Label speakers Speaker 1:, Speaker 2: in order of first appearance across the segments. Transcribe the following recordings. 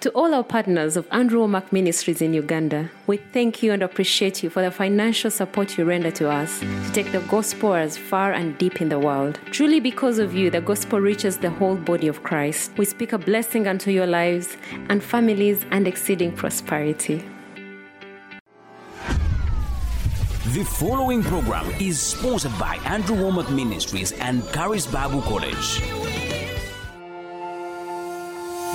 Speaker 1: To all our partners of Andrew Wommack Ministries in Uganda, we thank you and appreciate you for the financial support you render to us to take the gospel as far and deep in the world. Truly, because of you, the gospel reaches the whole body of Christ. We speak a blessing unto your lives and families and exceeding prosperity.
Speaker 2: The following program is sponsored by Andrew Wommack Ministries and Charis Bible College.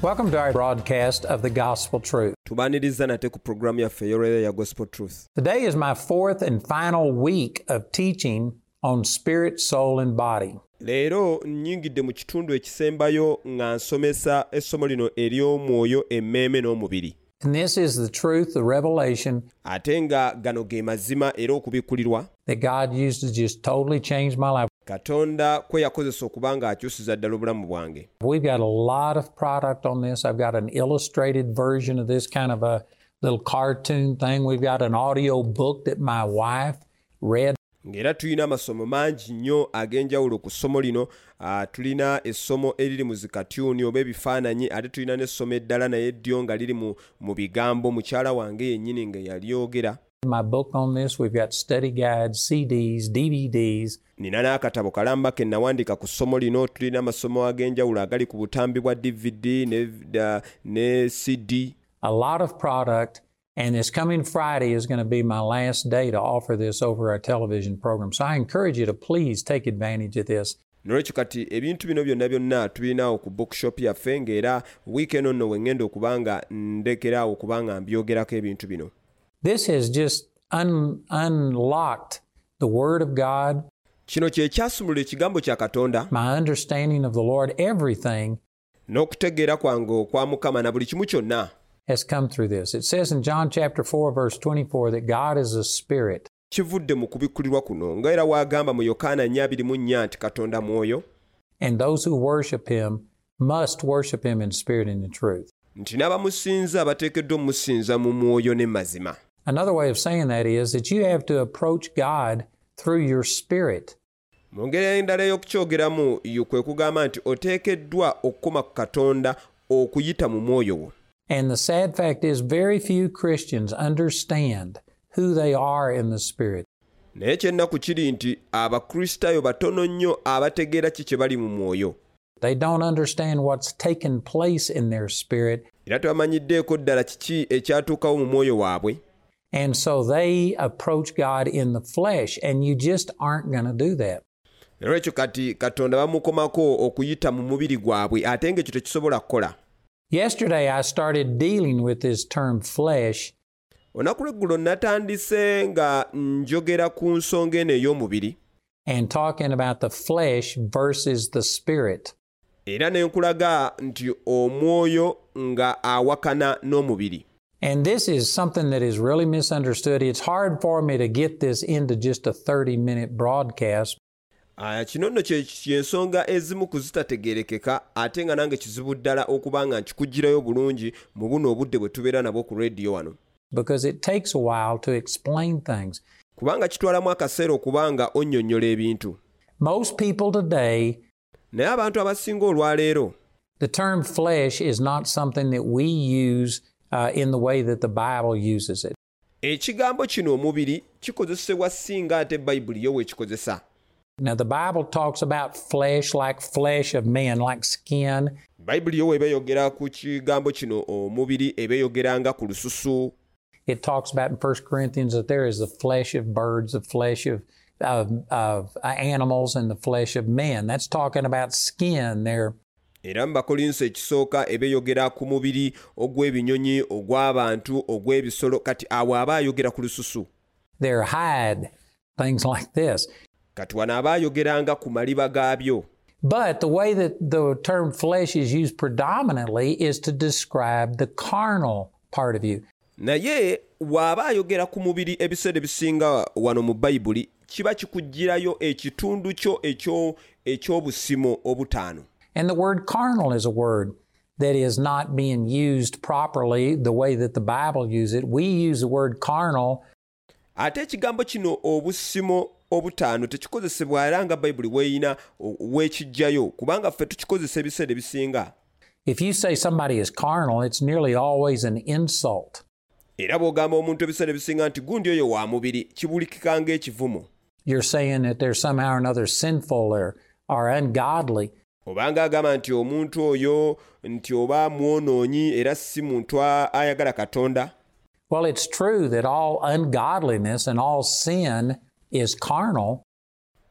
Speaker 3: Welcome to our broadcast of the Gospel Truth.
Speaker 4: tubaaniriza nate ku pulogulaamu yaffe ey'olwera ya gospel truth
Speaker 3: Today is my fourth and final week of teaching on spirit, soul, and body.
Speaker 4: leero nnyingidde mu kitundu ekisembayo nga nsomesa essomo lino ery'omwoyo emmeeme n'omubiri
Speaker 3: And this is the truth, the revelation
Speaker 4: ate nga gano ge mazima era okubikkulirwa
Speaker 3: that God used to just totally change my life.
Speaker 4: Katonda kwe yakozesa okuba ng'akyusiza ddala obulamu bwange
Speaker 3: We've got a lot of product on this. I've got an illustrated version of this kind of a little cartoon thing. We've got an audio book that my wife read
Speaker 4: ng'era tulina amasomo mangi nnyo ag'enjawulo ku ssomo lino tulina essomo eriri mu zikatyuni oba ebifaananyi ate tulina n'essomo eddala naye ddyo nga liri mu bigambo mukyala wange yennyini nga yalyogera
Speaker 3: my book on this. We've got study guides, CDs, DVDs.
Speaker 4: nina n'akatabo kalamba ke nawandiika ku ssomo lino tulina amasomo ag'enjawulo agali ku butambi bwa dvd ne, da, ne cd
Speaker 3: a lot of product. And this coming Friday is going to be my last day to offer this over our television program. So I encourage you to please take advantage of this.
Speaker 4: nolwekyo kati ebintu bino byonna byonna tubirinawo ku bookshop yaffe ng'era wiiki eno nno wengenda okuba nga ndekeraawo okuba nga mbyogerako ebintu bino
Speaker 3: This has just un- unlocked the Word of God,
Speaker 4: kino kye kyasumulula ekigambo kya katonda
Speaker 3: my understanding of the Lord. Everything
Speaker 4: n'okutegeera kwange okwa mukama na buli kimu kyonna
Speaker 3: has come through this. It says in John chapter 4, verse 24, that God is a spirit.
Speaker 4: kivudde mu kubikkulirwa kuno nga era mu yokaana 4:24 nti katonda mwoyo
Speaker 3: and those who worship him must worship him in spirit and in truth.
Speaker 4: nti n'abamusinza bateekeddwa mu mwoyo ne mazima
Speaker 3: Another way of saying that is that you have to approach God through your spirit.
Speaker 4: mu ngeri endala ey'okukyogeramu yo kwe kugamba nti oteekeddwa okukoma ku katonda okuyita mu mwoyo wo
Speaker 3: And the sad fact is, very few Christians understand who they are in the spirit.
Speaker 4: naye kyennaku kiri nti abakristaayo batono nnyo abategeera ki kye bali mu mwoyo
Speaker 3: They don't understand what's taken place in their spirit,
Speaker 4: era tebamanyiddeeko ddala kiki ekyatuukawo mu mwoyo waabwe
Speaker 3: and so they approach God in the flesh, and you just aren't going to do that.
Speaker 4: kati katonda bamukomako okuyita mu mubiri gwabwe ate ng'ekyo tekisobola kukola
Speaker 3: Yesterday, I started dealing with this term flesh
Speaker 4: olunaku lweggulo natandise nga njogera ku nsonga eno ey'omubiri
Speaker 3: and talking about the flesh versus the spirit.
Speaker 4: era ne nkulaga nti omwoyo nga awakana n'omubiri
Speaker 3: And this is something that is really misunderstood. It's hard for me to get this into just a 30 minute broadcast,
Speaker 4: Ah, kino nno kyensonga ezimu ku zitategeerekeka ate nga nange kizibu ddala okuba nga nkikugirayo bulungi mu buno obudde bwe tubeera nabwo ku rediyo wano
Speaker 3: because it takes a while to explain things.
Speaker 4: kubanga kitwalamu akaseera okuba nga onnyonnyola ebintu
Speaker 3: Most people today,
Speaker 4: naye abantu abasinga olwaleero
Speaker 3: the term flesh is not something that we use uh, in the way that the Bible uses it.
Speaker 4: ekigambo kino omubiri kikozesebwa singa ate bayibuli yo weekikozesa
Speaker 3: Now, the Bible talks about flesh like flesh of men, like skin.
Speaker 4: bayibuli yo weeba eyogera ku kigambo kino omubiri eba eyogeranga ku lususu
Speaker 3: It talks about in 1 Corinthians that there is the flesh of birds, the flesh of, of, of uh, animals, and the flesh of men. That's talking about skin there.
Speaker 4: Era mu bakolinso ekisooka eba eyogera ku mubiri ogw'ebinyonyi ogw'abantu ogw'ebisolo kati awo aba ayogera ku lususu. Kati wano aba ayogeranga ku maliba gaabyo.
Speaker 3: But the way that the term flesh is used predominantly is to describe the carnal part of you.
Speaker 4: naye bw'aba ayogera ku mubiri ebiseera ebisinga wano mu bayibuli kiba kikugirayo ekitundu kyo ekyo- eky'obusimo obutaano
Speaker 3: And the word carnal is a word that is not being used properly the way that the Bible uses it. We use the word carnal
Speaker 4: ate ekigambo kino obusimo obutaano tekikozesebwa era nga bayibuli weeyina weekijjayo kubanga ffe tukikozesa ebiseera ebisinga
Speaker 3: If you say somebody is carnal, it's nearly always an insult.
Speaker 4: era bw'ogamba omuntu ebiseera ebisinga nti gundi oyo wa mubiri kibulikika ng'ekivumo
Speaker 3: You're saying that they're somehow or another sinful or, or ungodly.
Speaker 4: Obanga agamba nti omuntu oyo nti oba mwonoonyi era si muntu ayagala katonda
Speaker 3: Well, it's true that all ungodliness and all sin is carnal,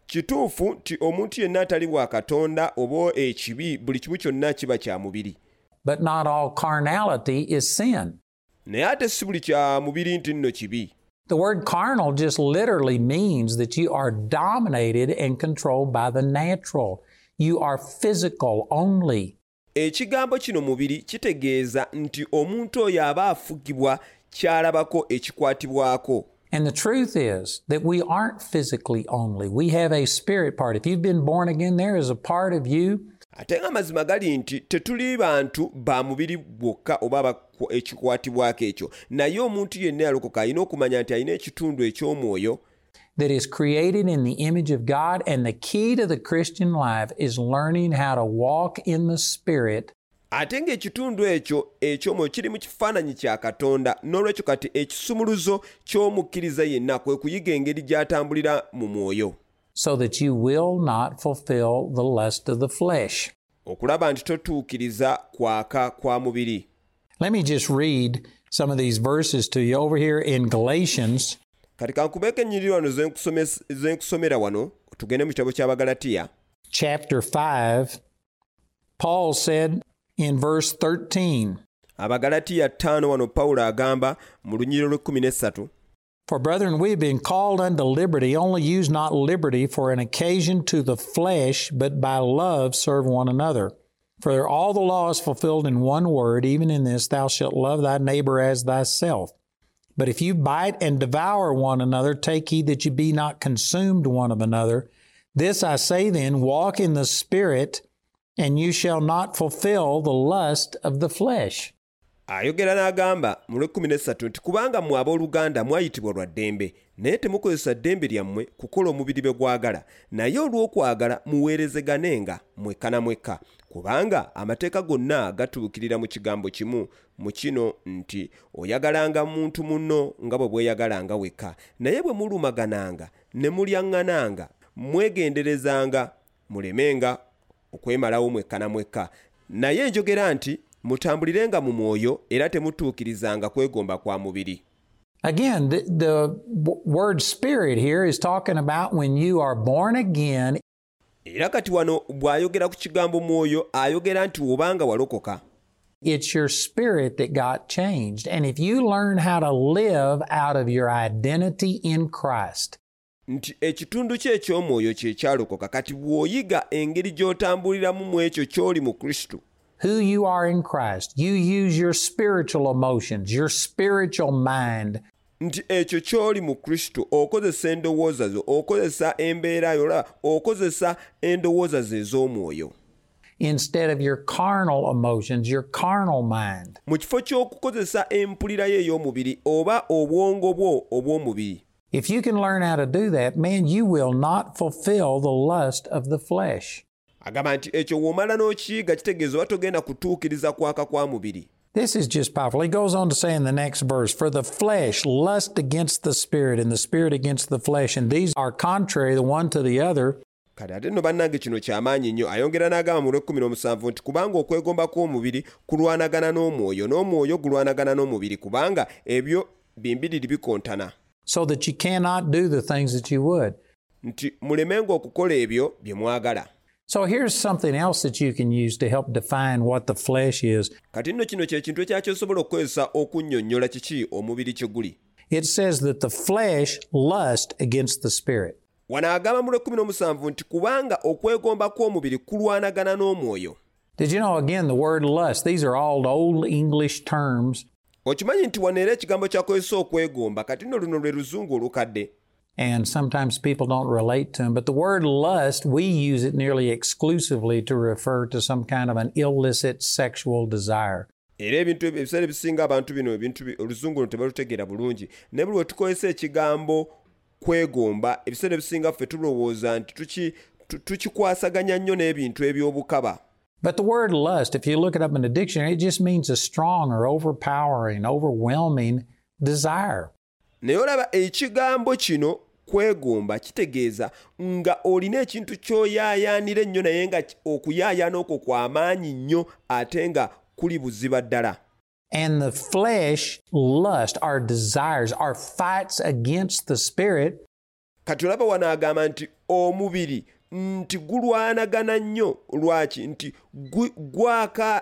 Speaker 4: kituufu nti omuntu yenna atali katonda oba ekibi buli kimu kyonna kiba kya mubiri
Speaker 3: but not all carnality is sin.
Speaker 4: naye ate si buli kya mubiri nti nno kibi
Speaker 3: The word carnal just literally means that you are dominated and controlled by the natural. You are physical only.
Speaker 4: ekigambo kino mubiri kitegeeza nti omuntu oyo aba afugibwa kyalabako ekikwatibwako
Speaker 3: And the truth is that we aren't physically only. We have a spirit part. If you've been born again, there is a part of you
Speaker 4: ate nga mazima gali nti tetuli bantu ba mubiri bwokka oba ekikwatibwako ekyo naye omuntu yenna yalokoka alina okumanya nti alina ekitundu eky'omwoyo
Speaker 3: that is created in the image of God. And the key to the Christian life is learning how to walk in the Spirit
Speaker 4: ate ng'ekitundu ekyo eky'omwoyo kiri mu kifaananyi kya katonda n'olwekyo kati ekisumuluzo ky'omukkiriza yenna kwe kuyiga engeri gy'atambulira mu mwoyo
Speaker 3: so that you will not fulfill the lust of the flesh.
Speaker 4: okulaba nti totuukiriza kwaka kwa mubiri
Speaker 3: Let me just read some of these verses to you over here in Galatians
Speaker 4: kati kankubeeko ennyiriro ze nkusome- ze nkusomera wano tugende mu kitabo ky'abagalatiya
Speaker 3: chapter 5. Paul said in verse 13,
Speaker 4: abagalatiya 5 wano pawulo agamba mu lunyiriro lw'ekkumi n'essatu
Speaker 3: For brethren, we have been called unto liberty, only use not liberty for an occasion to the flesh, but by love serve one another. For all the law is fulfilled in one word, even in this, thou shalt love thy neighbor as thyself. But if you bite and devour one another, take heed that you be not consumed one of another. This I say then, walk in the Spirit, and you shall not fulfill the lust of the flesh.
Speaker 4: Ayogera n'agamba mu lw'ekkumi n'essatu nti kubanga mmwe abooluganda mwayitibwa lwa ddembe naye temukozesa ddembe lyammwe kukola omubiri bwe gwagala naye olw'okwagala muweerezeganenga mwekka na mwekka kubanga amateeka gonna gatuukirira mu kigambo kimu mu kino nti oyagalanga muntu munno nga bwe bweyagalanga wekka naye bwe mulumagananga ne mulyaŋŋananga mwegenderezanga mulemenga okwemalawo mwekka na mwekka naye njogera nti mutambulirenga mu mwoyo era temutuukirizanga kwegomba kwa mubiri.
Speaker 3: Again, the, the word spirit here is talking about when you are born again.
Speaker 4: Era kati wano bw'ayogera ku kigambo mwoyo ayogera nti obanga walokoka.
Speaker 3: It's your spirit that got changed. And if you learn how to live out of your identity in Christ,
Speaker 4: nti ekitundu kye eky'omwoyo kye kyalokoka kati bw'oyiga engeri gy'otambuliramu mu ekyo ky'oli mu kristo
Speaker 3: who you are in Christ, you use your spiritual emotions, your spiritual mind,
Speaker 4: nti ekyo ky'oli mu kristo okozesa endowooza zo okozesa embeera yo ola okozesa endowooza zo ez'omwoyo
Speaker 3: instead of your carnal emotions, your carnal mind.
Speaker 4: mu kifo ky'okukozesa empulira yo ey'omubiri oba obwongo bwo obw'omubiri
Speaker 3: If you can learn how to do that, man, you will not fulfill the lust of the flesh.
Speaker 4: Agamba nti ekyo w'omala n'okiyiga kitegeeza oba togenda kutuukiriza kwaka kwa mubiri
Speaker 3: This is just powerful. He goes on to say in the next verse, For the flesh lust against the spirit, and the spirit against the flesh, and these are contrary the one to the other,
Speaker 4: kati ate nno bannange kino kyamaanyi nnyo ayongera n'agamba mu lw'ekkumi n'omusanvu nti kubanga okwegomba kw'omubiri kulwanagana n'omwoyo n'omwoyo gulwanagana n'omubiri kubanga ebyo bimbiriri bikontana
Speaker 3: so that you cannot do the things that you would.
Speaker 4: nti mulemenga okukola ebyo bye mwagala
Speaker 3: So here's something else that you can use to help define what the flesh is.
Speaker 4: kati nno kino kye kintu okukozesa okunnyonnyola kiki omubiri kye guli
Speaker 3: It says that the flesh lust against the spirit.
Speaker 4: wano agamba mu lwekumi n'omusanvu nti kubanga okwegomba kw'omubiri kulwanagana n'omwoyo
Speaker 3: Did you know, again, the word lust, these are all old English terms,
Speaker 4: okimanyi nti wano era ekigambo kyakozesa okwegomba kati nno luno lwe luzungu olukadde
Speaker 3: and sometimes people don't relate to them. But the word lust, we use it nearly exclusively to refer to some kind of an illicit sexual desire.
Speaker 4: era ebintu ebiseera ebisinga abantu bino ebintu oluzungu luno tebalutegeera bulungi buli lwe tukozesa ekigambo kwegomba ebiseera ebisinga ffe tulowooza nti tukikwasaganya nnyo n'ebintu eby'obukaba
Speaker 3: But the word lust, if you look it up in the dictionary, it just means a strong or overpowering, overwhelming desire.
Speaker 4: naye olaba ekigambo kino kwegomba kitegeeza nga olina ekintu ky'oyaayaanira ennyo naye nga okuyaayaana okwo kw'amaanyi nnyo ate nga kuli buziba ddala.
Speaker 3: And the flesh, lust, our desires, our fights against the spirit,
Speaker 4: kati olaba wano agamba nti omubiri nti gulwanagana nnyo lwaki? Nti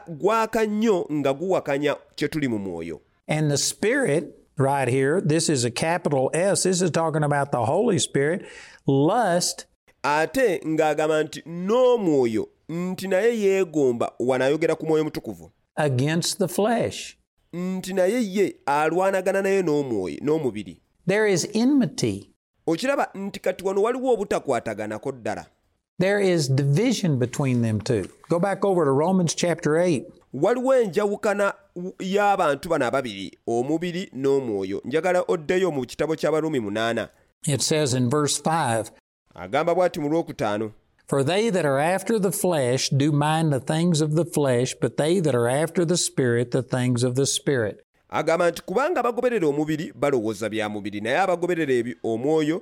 Speaker 4: gwaka nnyo nga guwakanya kye tuli mu mwoyo.
Speaker 3: And the spirit, right here, this is a capital S, this is talking about the Holy Spirit. Lust
Speaker 4: ate ng'agamba nti n'omwoyo nti naye yeegomba wanaayogera ku mwoyo mutukuvu
Speaker 3: against the flesh.
Speaker 4: nti naye ye alwanagana naye n'omwoyo n'omubiri
Speaker 3: There is enmity.
Speaker 4: okiraba nti kati wano waliwo obutakwataganako ddala
Speaker 3: There is division between them two. Go back over to Romans chapter 8.
Speaker 4: Waliwo enjawukana y'abantu bano ababiri omubiri n'omwoyo njagala oddeyo mu kitabo munaana
Speaker 3: It says in verse 5
Speaker 4: agamba bw'ati mu lwokutaano
Speaker 3: For they that are after the flesh do mind the things of the flesh, but they that are after the Spirit, the things of the Spirit.
Speaker 4: agamba nti kubanga abagoberera omubiri balowooza bya mubiri naye abagoberera omwoyo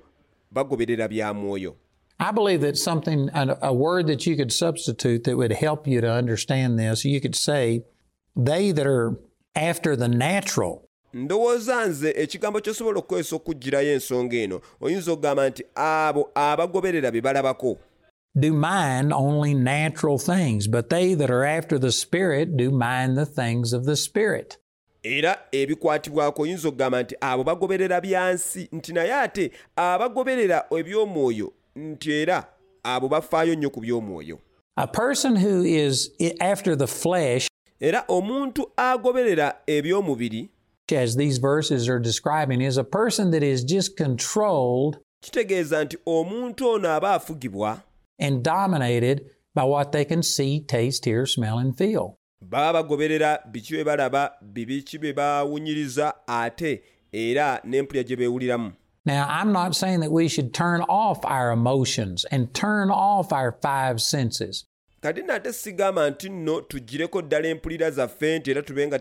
Speaker 4: bagoberera bya mwoyo
Speaker 3: I believe that something, a, a word that you could substitute that would help you to understand this, you could say, they that are after the natural
Speaker 4: ndowooza nze ekigambo kyosobola okukozesa okugirayo ensonga eno oyinza okugamba nti abo abagoberera bye balabako
Speaker 3: do mind only natural things, but they that are after the Spirit do mind the things of the Spirit.
Speaker 4: era ebikwatibwako oyinza okugamba nti abo bagoberera byansi nti naye ate abagoberera eby'omwoyo nti era abo bafaayo nnyo ku by'omwoyo
Speaker 3: A person who is after the flesh,
Speaker 4: era omuntu agoberera eby'omubiri
Speaker 3: as these verses are describing, is a person that is just controlled
Speaker 4: kitegeeza nti omuntu ono aba afugibwa
Speaker 3: and dominated by what they can see, taste, hear, smell, and feel.
Speaker 4: baba bagoberera biki bye balaba bibiki bye bawunyiriza ate era n'empulya gye beewuliramu
Speaker 3: Now, I'm not saying that we should turn off our emotions and turn off our five senses.
Speaker 4: kati nate sigamba nti nno tugireko ddala empulira zaffe nti era tube nga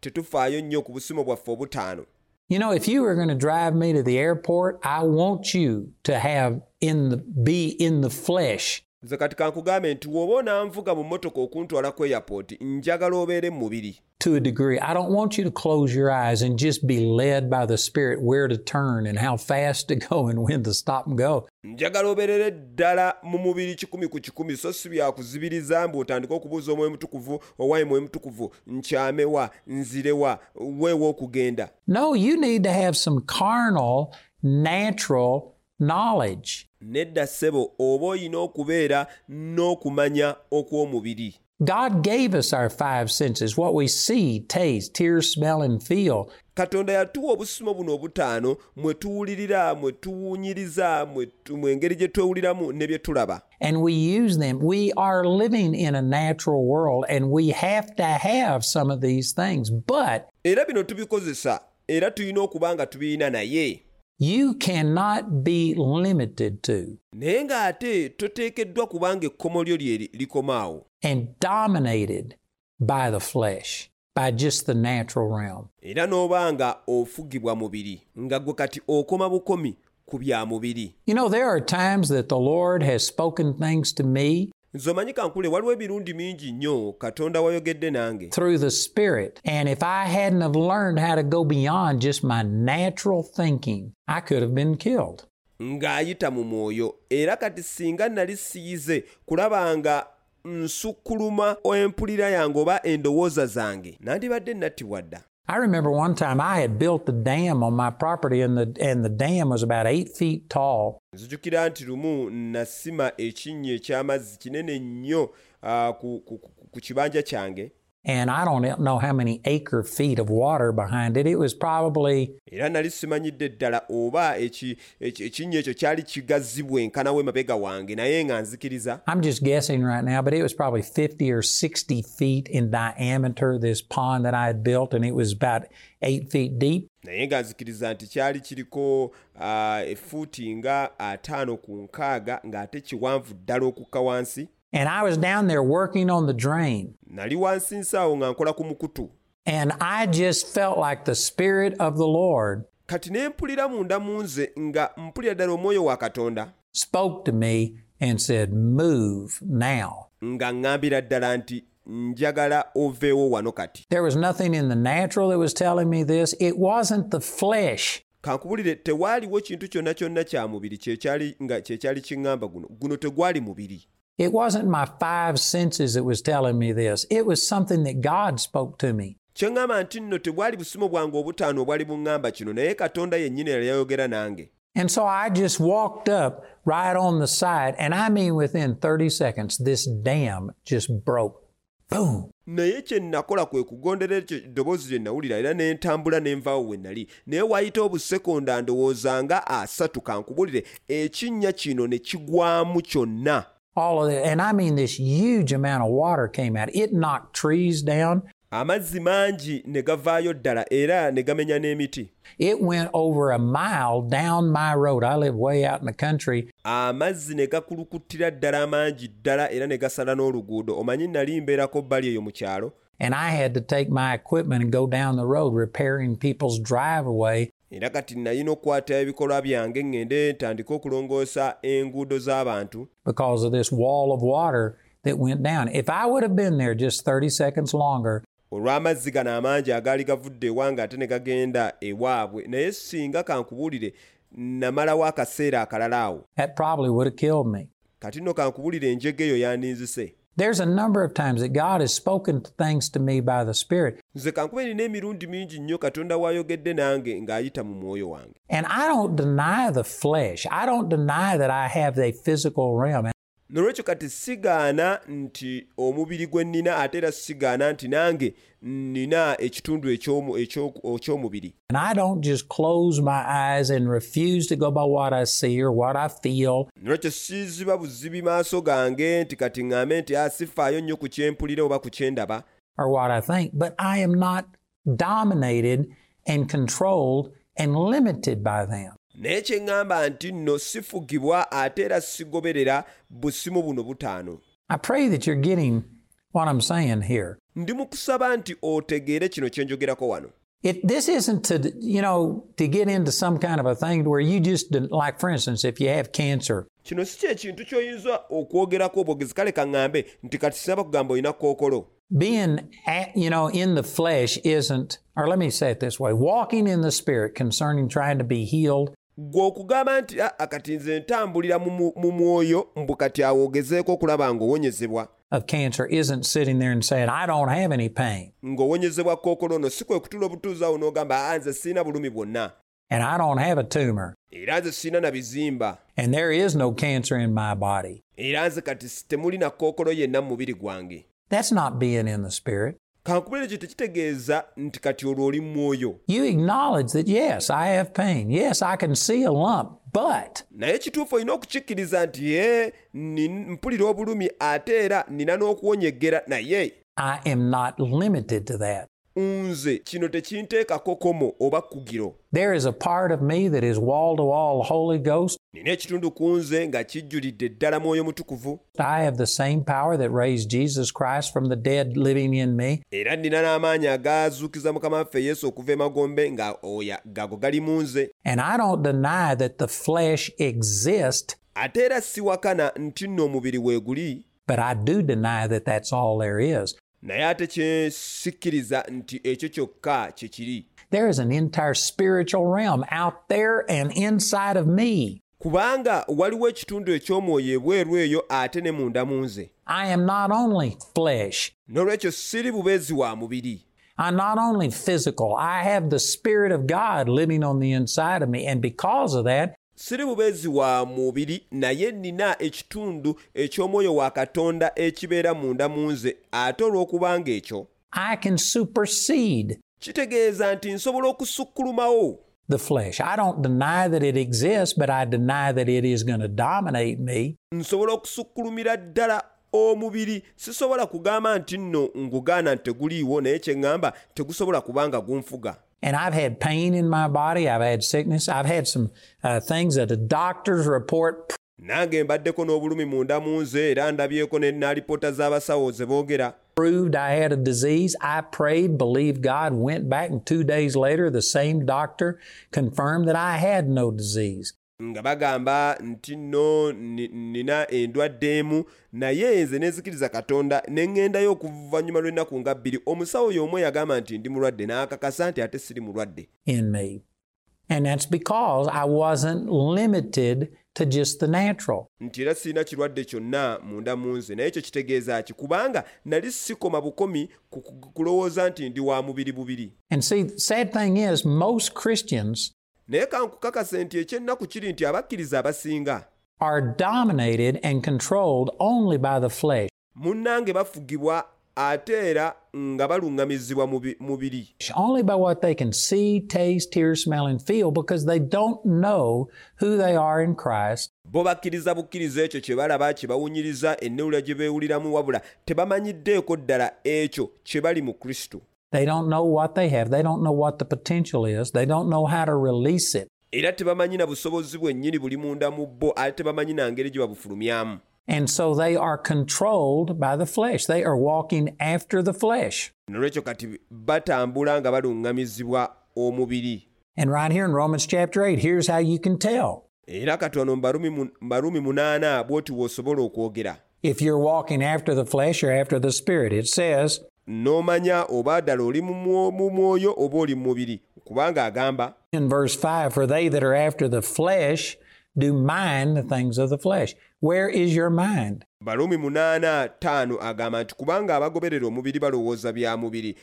Speaker 4: tetufaayo nnyo ku bwaffe obutaano
Speaker 3: You know, if you were going to drive me to the airport, I want you to have in the be in the flesh.
Speaker 4: Nze kati kankugambe nti w'oba onanvuga mu mmotoka okuntwala ku airport njagala obeere mu mubiri
Speaker 3: to a degree. I don't want you to close your eyes and just be led by the Spirit where to turn and how fast to go and when to stop and go.
Speaker 4: njagala obeerere ddala mu mubiri kikumi ku kikumi so si byakuzibiriza mbu otandike okubuuza omwoyo mutukuvu owaayi mwoyo mutukuvu nkyamewa nzirewa weewa okugenda
Speaker 3: No, you need to have some carnal, natural knowledge.
Speaker 4: nedda ssebo oba olina okubeera n'okumanya okw'omubiri
Speaker 3: God gave us our five senses what we see, taste, hear, smell, and feel.
Speaker 4: katonda yatuwa buno obutaano mwe tuwulirira mwe tuwunyiriza mwe engeri gye twewuliramu ne bye tulaba
Speaker 3: And we use them. We are living in a natural world and we have to have some of these things. But
Speaker 4: era bino tubikozesa era tulina okuba nga naye
Speaker 3: you cannot be limited to.
Speaker 4: Naye ng'ate toteekeddwa kubanga ekkomo lyo lyeri likomaawo.
Speaker 3: And dominated by the flesh, by just the natural realm.
Speaker 4: era n'oba ofugibwa mubiri nga gwe kati okoma bukomi ku bya mubiri.
Speaker 3: You know, there are times that the Lord has spoken things to me
Speaker 4: nze omanyi kankule waliwo emirundi mingi nnyo katonda wayogedde nange
Speaker 3: through the Spirit. And if I hadn't have learned how to go beyond just my natural thinking, I could have been killed.
Speaker 4: ng'ayita mu mwoyo era kati singa nali siyize kulaba nga nsukkuluma empulira yange oba endowooza zange nandibadde nattibwa dda
Speaker 3: I remember one time I had built the dam on my property and the, and the dam was about eight feet tall.
Speaker 4: nzijukira nti lumu nasima eky'amazzi kinene nnyo ku kibanja kyange
Speaker 3: And I don't know how many acre feet of water behind it. It was probably
Speaker 4: era nali simanyidde ddala oba eki- eki- ekinnya ekyo kyali kigazzibwa enkanawo emabega wange naye nga nzikiriza
Speaker 3: I'm just guessing right now, but it was probably 50 or 60 feet in diameter, this pond that I had built, and it was about eight feet deep.
Speaker 4: naye nga nzikiriza nti kyali kiriko ah, efuuti nga ataano ku nkaaga ng'ate kiwanvu ddala okukka wansi
Speaker 3: And I was down there working on the drain.
Speaker 4: nali wansi nsaawo nga nkola ku mukutu
Speaker 3: And I just felt like the Spirit of the Lord
Speaker 4: kati ne mpulira munda mu nze nga mpulira ddala omwoyo wa katonda
Speaker 3: spoke to me and said, Move now.
Speaker 4: nga ŋŋambira ddala nti njagala oveewo wano kati
Speaker 3: There was nothing in the natural that was telling me this. It wasn't the flesh.
Speaker 4: kankubulire tewaaliwo kintu kyonna kyonna kya mubiri kyekyali nga kyekyali kiŋŋamba guno guno tegwali mubiri
Speaker 3: It wasn't my five senses that was telling me this. It was something that God spoke to me.
Speaker 4: kyeŋŋamba nti nno tebwali busimo bwange obutaano obwali buŋŋamba kino naye katonda yennyini yayogera nange
Speaker 3: And so I just walked up right on the side, and I mean within 30 seconds, this dam just broke. Boom.
Speaker 4: naye kye nakola kwe ekyo eddoboozi lye nawulira era ne ntambula ne nvaawo we nali naye wayita obusekonda ndowooza nga asatu kankubulire ekinnya kino ne kigwamu kyonna
Speaker 3: All of it. And I mean, this huge amount of water came out. It knocked trees down.
Speaker 4: amazzi mangi ne gavaayo ddala era ne gamenya n'emiti
Speaker 3: It went over a mile down my road. I live way out in the country,
Speaker 4: amazzi ne gakulukuttira ddala amangi ddala era ne gasala n'oluguudo omanyi nali mbeerako bbali eyo mu kyalo
Speaker 3: and I had to take my equipment and go down the road repairing people's driveway
Speaker 4: era kati nalina okukwata ebikolwa byange ŋŋende ntandike okulongoosa enguudo z'abantu.
Speaker 3: Because of this wall of water that went down. If I would have been there just 30 seconds longer,
Speaker 4: olw'amazzi gano amangi agaali gavudde ewange ate ne gagenda ewaabwe naye singa kankubuulire namalawo akaseera akalala awo? kati nno kankubuulire enjega eyo yandinzise
Speaker 3: There's a number of times that God has spoken things to me by the Spirit,
Speaker 4: nze kankuba nina emirundi mingi nnyo katonda wayogedde nange ng'ayita mu mwoyo wange
Speaker 3: and I don't deny the flesh. I don't deny that I have a physical realm.
Speaker 4: Nolwekyo kati sigaana nti omubiri gwe nnina ate era sigaana nti nange nnina ekitundu ekyomu- eky'omubiri
Speaker 3: And I don't just close my eyes and refuse to go by what I see or what I feel.
Speaker 4: nolwekyo siiziba buzibi maaso gange nti kati ŋŋambe nti ah, asifaayo nnyo ku kyempulira oba ku kyendaba
Speaker 3: or what I think, but I am not dominated and controlled and limited by them.
Speaker 4: Naye kye ŋŋamba nti nno sifugibwa ate era sigoberera busimu buno butaano.
Speaker 3: I pray that you're getting what I'm saying here.
Speaker 4: ndi mu kusaba nti otegeere kino kye njogerako wano.
Speaker 3: It, this isn't to, you know, to get into some kind of a thing where you just, like, for instance, if you have cancer,
Speaker 4: kino si kyekintu ky'oyinza okwogerako obwogezi kale kaŋŋambe nti kati sinaba kugamba olina kookolo
Speaker 3: being, at, you know, in the flesh isn't, or let me say it this way walking in the Spirit concerning trying to be healed
Speaker 4: gwe okugamba nti ah, aa kati nze ntambulira mu mwoyo mbu kati awo ogezeeko okulaba ng'owonyezebwa.
Speaker 3: Of cancer isn't sitting there and saying, I don't have any pain.
Speaker 4: Ng'owonyezebwa kookolo ono si kwe kutula obutuuza awo n'ogamba aa nze sirina bulumi bwonna.
Speaker 3: And I don't have a tumor.
Speaker 4: Era nze sirina na bizimba.
Speaker 3: And there is no cancer in my body.
Speaker 4: era nze kati temuli na kookolo yenna mu mubiri gwange.
Speaker 3: That's not being in the Spirit.
Speaker 4: Kankubira ekyo tekitegeeza nti kati olwo oli mwoyo
Speaker 3: You acknowledge that, yes, I have pain. Yes, I can see a lump, but
Speaker 4: naye kituufu olina okukikkiriza nti ye ni- mpulira obulumi ate era nina n'okuwonyegera naye
Speaker 3: I am not limited to that.
Speaker 4: Nze kino tekinteekako komo oba kugiro
Speaker 3: There is a part of me that is wall to wall Holy Ghost.
Speaker 4: nina ekitundu ku nze nga kijjulidde ddala mwoyo mutukuvu
Speaker 3: I have the same power that raised Jesus Christ from the dead living in me.
Speaker 4: era nina n'amaanyi agaazuukiza mukama waffe yesu okuva emagombe nga oya gago gali mu nze
Speaker 3: And I don't deny that the flesh exists,
Speaker 4: ate era siwakana nti nno omubiri weeguli
Speaker 3: but I do deny that that's all there is.
Speaker 4: Naye ate kye sikkiriza nti ekyo kyokka kye kiri
Speaker 3: There is an entire spiritual realm out there and inside of me.
Speaker 4: kubanga waliwo ekitundu eky'omwoyo ebweru eyo ate ne munda mu nze
Speaker 3: I am not only flesh,
Speaker 4: n'olwekyo siri bubeezi wa mubiri
Speaker 3: I'm not only physical, I have the Spirit of God living on the inside of me. And because of that,
Speaker 4: siri bubeezi wa mubiri naye nina ekitundu eky'omwoyo wa katonda ekibeera munda mu nze ate olw'okubanga ekyo
Speaker 3: I can supersede
Speaker 4: kitegeeza nti nsobola okusukkulumawo
Speaker 3: the flesh. I don't deny that it exists, but I deny that it is going to dominate me.
Speaker 4: nsobola okusukkulumira ddala omubiri sisobola kugamba nti nno ngugaana nti teguliiwo naye kye ŋŋamba tegusobola kubanga gunfuga
Speaker 3: And I've had pain in my body, I've had sickness, I've had some uh, things that the doctors report
Speaker 4: nange mbaddeko n'obulumi munda mu nze era ndabyeko nalipoota z'abasawo ze boogera
Speaker 3: proved I had a disease. I prayed, believed God, went back, and two days later, the same doctor confirmed that I had no disease.
Speaker 4: Nga bagamba nti nno ni- nina endwadde emu. Naye nze neezikiriza katonda ne ŋŋendayo okuvannyuma lw'ennaku nga bbiri. Omusawo y'omu yagamba nti ndi mulwadde n'akakasa nti ate siri mulwadde.
Speaker 3: And that's because I wasn't limited to just the natural.
Speaker 4: nti era sirina kirwadde kyonna munda mu nze. Naye ekyo kitegeeza ki? Kubanga nali sikoma bukomi ku ku- kulowooza nti ndi wa mubiri bubiri.
Speaker 3: And see, the sad thing is, most Christians
Speaker 4: naye kankukakase nti ekyennaku kiri nti abakkiriza abasinga.
Speaker 3: Are dominated and controlled only by the flesh,
Speaker 4: munnange bafugibwa ate era nga baluŋŋamizibwa mu bi- mubiri
Speaker 3: only by what they can see, taste, hear, smell, and feel because they don't know who they are in Christ.
Speaker 4: bo bakkiriza bukkiriza ekyo kye balaba kye bawunyiriza ennewula gye beewuliramu wabula tebamanyiddeeko ddala ekyo kye bali mu kristo
Speaker 3: They don't know what they have. They don't know what the potential is. They don't know how to release it.
Speaker 4: era tebamanyi na busobozi bwennyini buli munda mu bo ate tebamanyi na ngeri gye babufulumyamu
Speaker 3: And so they are controlled by the flesh. They are walking after the flesh.
Speaker 4: nolwekyo kati batambula nga baluŋŋamizibwa omubiri
Speaker 3: And right here in Romans chapter 8, here's how you can tell.
Speaker 4: era kati wano mu Barumi mu- Barumi munaana bw'oti w'osobola okwogera
Speaker 3: If you're walking after the flesh or after the spirit, it says,
Speaker 4: n'omanya oba ddala oli mu mwo- mu mwoyo oba oli mu mubiri kubanga agamba
Speaker 3: in verse 5 For they that are after the flesh do mind the things of the flesh. Where is your mind?
Speaker 4: Barumi munaana ttaano agamba nti kubanga abagoberera omubiri balowooza bya mubiri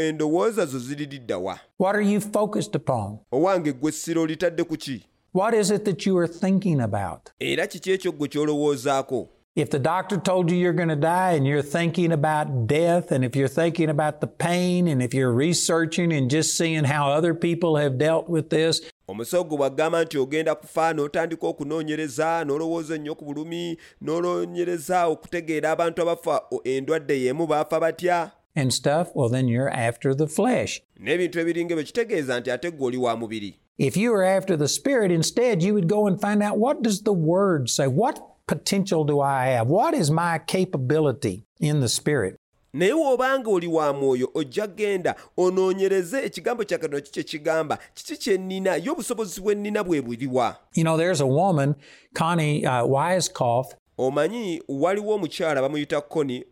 Speaker 4: endowooza zo ziri didda wa
Speaker 3: What are you focused upon?
Speaker 4: owange ggwe essiro olitadde ku ki
Speaker 3: What is it that you are thinking about?
Speaker 4: era kiki ekyo ggwe ky'olowoozaako
Speaker 3: If the doctor told you you're going to die and you're thinking about death, and if you're thinking about the pain, and if you're researching and just seeing how other people have dealt with this,
Speaker 4: omusawo gwe bw'agamba nti ogenda kufa n'otandika okunoonyereza n'olowooza ennyo ku bulumi n'oloonyereza okutegeera abantu abafa endwadde y'emu baafa batya
Speaker 3: and stuff, well, then you're after the flesh.
Speaker 4: n'ebintu ebiringa ebyo kitegeeza nti ate ggwe oli wa mubiri
Speaker 3: If you were after the Spirit, instead, you would go and find out what does the Word say? What potential do I have? What is my capability in the Spirit?
Speaker 4: naye oli wa mwoyo ojja genda onoonyereze ekigambo kya kigamba kiki kye nnina ye obusobozi bwe nnina bwe buliwa
Speaker 3: You know, there's a woman, Connie uh, Weiskopf,
Speaker 4: omanyi waliwo omukyala bamuyita coni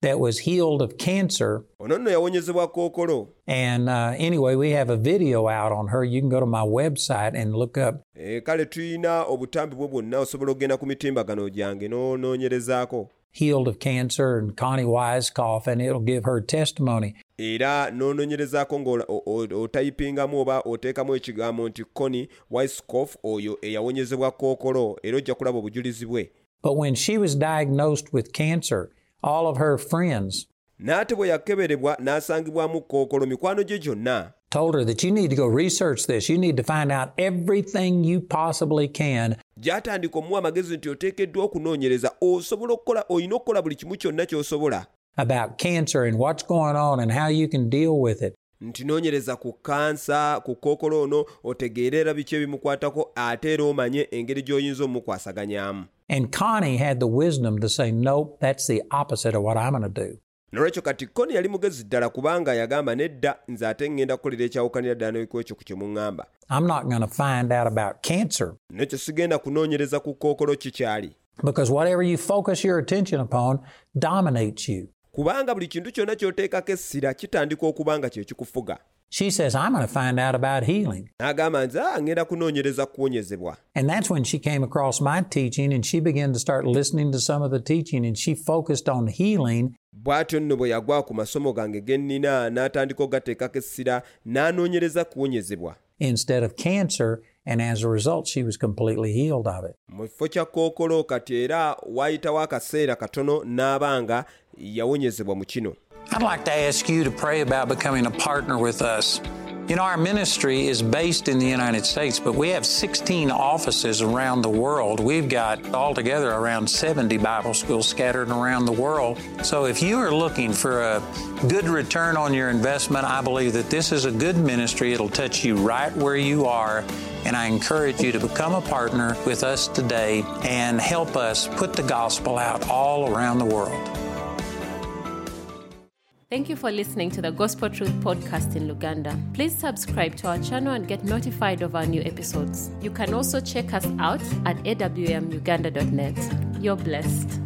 Speaker 3: that was healed of cancer.
Speaker 4: ono nno yawonyezebwa kookolo
Speaker 3: And uh, anyway, we have a video out on her. You can go to my website and look up.
Speaker 4: e, kale tulina obutambi bwe bwonna osobola okgenda ku mitimbagano gyange n'onoonyerezaako
Speaker 3: Healed of cancer and Connie Weiskopf, and it'll give her testimony.
Speaker 4: era n'onoonyerezaako ng'otayipingamu oba oteekamu ekigambo nti coni oyo eyawonyezebwa kookolo era ojja kulaba obujulizi bwe
Speaker 3: But when she was diagnosed with cancer, all of her friends
Speaker 4: n'ate bwe yakeberebwa n'asangibwamu kookolo mikwano gye gyonna
Speaker 3: told her that you need to go research this. You need to find out everything you possibly can
Speaker 4: gy'atandika omuwa amagezi nti oteekeddwa okunoonyereza osobola okukola olina okukola buli kimu kyonna ky'osobola
Speaker 3: about cancer and what's going on and how you can deal with it.
Speaker 4: nti noonyereza ku kansa ku kookolo ono biki ebimukwatako ate era omanye engeri gy'oyinza omukwasaganyamu
Speaker 3: And Connie had the wisdom to say, nope, that's the opposite of what I'm going to do.
Speaker 4: nolwekyo kati koni yali mugezi ddala kubanga yagamba nedda nze ate ŋŋenda kukolera ekyawukanira ddala n'ekyo ku kye muŋŋamba
Speaker 3: I'm not going to find out about cancer
Speaker 4: nekyo sigenda kunoonyereza ku kookolo kikyali
Speaker 3: because whatever you focus your attention upon dominates you.
Speaker 4: kubanga buli kintu kyonna ky'oteekako essira kitandika okuba nga kye kikufuga
Speaker 3: She says, I'm going to find out about healing.
Speaker 4: n'agamba nze "Ah, ŋŋenda kunoonyereza kuwonyezebwa
Speaker 3: And that's when she came across my teaching and she began to start listening to some of the teaching and she focused on healing.
Speaker 4: bw'atyo nno bwe yagwa ku masomo gange ge nnina n'atandika okugateekako essira n'anoonyereza kuwonyezebwa
Speaker 3: instead of cancer. And as a result, she was completely healed of it.
Speaker 4: mu kifo kya kookolo kati era waayitawo akaseera katono n'aba nga yawonyezebwa mu kino
Speaker 3: I'd like to ask you to pray about becoming a partner with us. You know, our ministry is based in the United States, but we have 16 offices around the world. We've got altogether around 70 Bible schools scattered around the world. So if you are looking for a good return on your investment, I believe that this is a good ministry. It'll touch you right where you are. And I encourage you to become a partner with us today and help us put the gospel out all around the world.
Speaker 1: Thank you for listening to the Gospel Truth podcast in Luganda. Please subscribe to our channel and get notified of our new episodes. You can also check us out at awmuganda.net. You're blessed.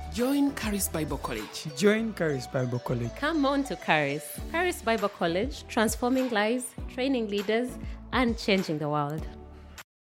Speaker 5: Join Charis Bible College.
Speaker 6: Join Charis Bible College.
Speaker 1: Come on to Charis. Charis Bible College, transforming lives, training leaders, and changing the world.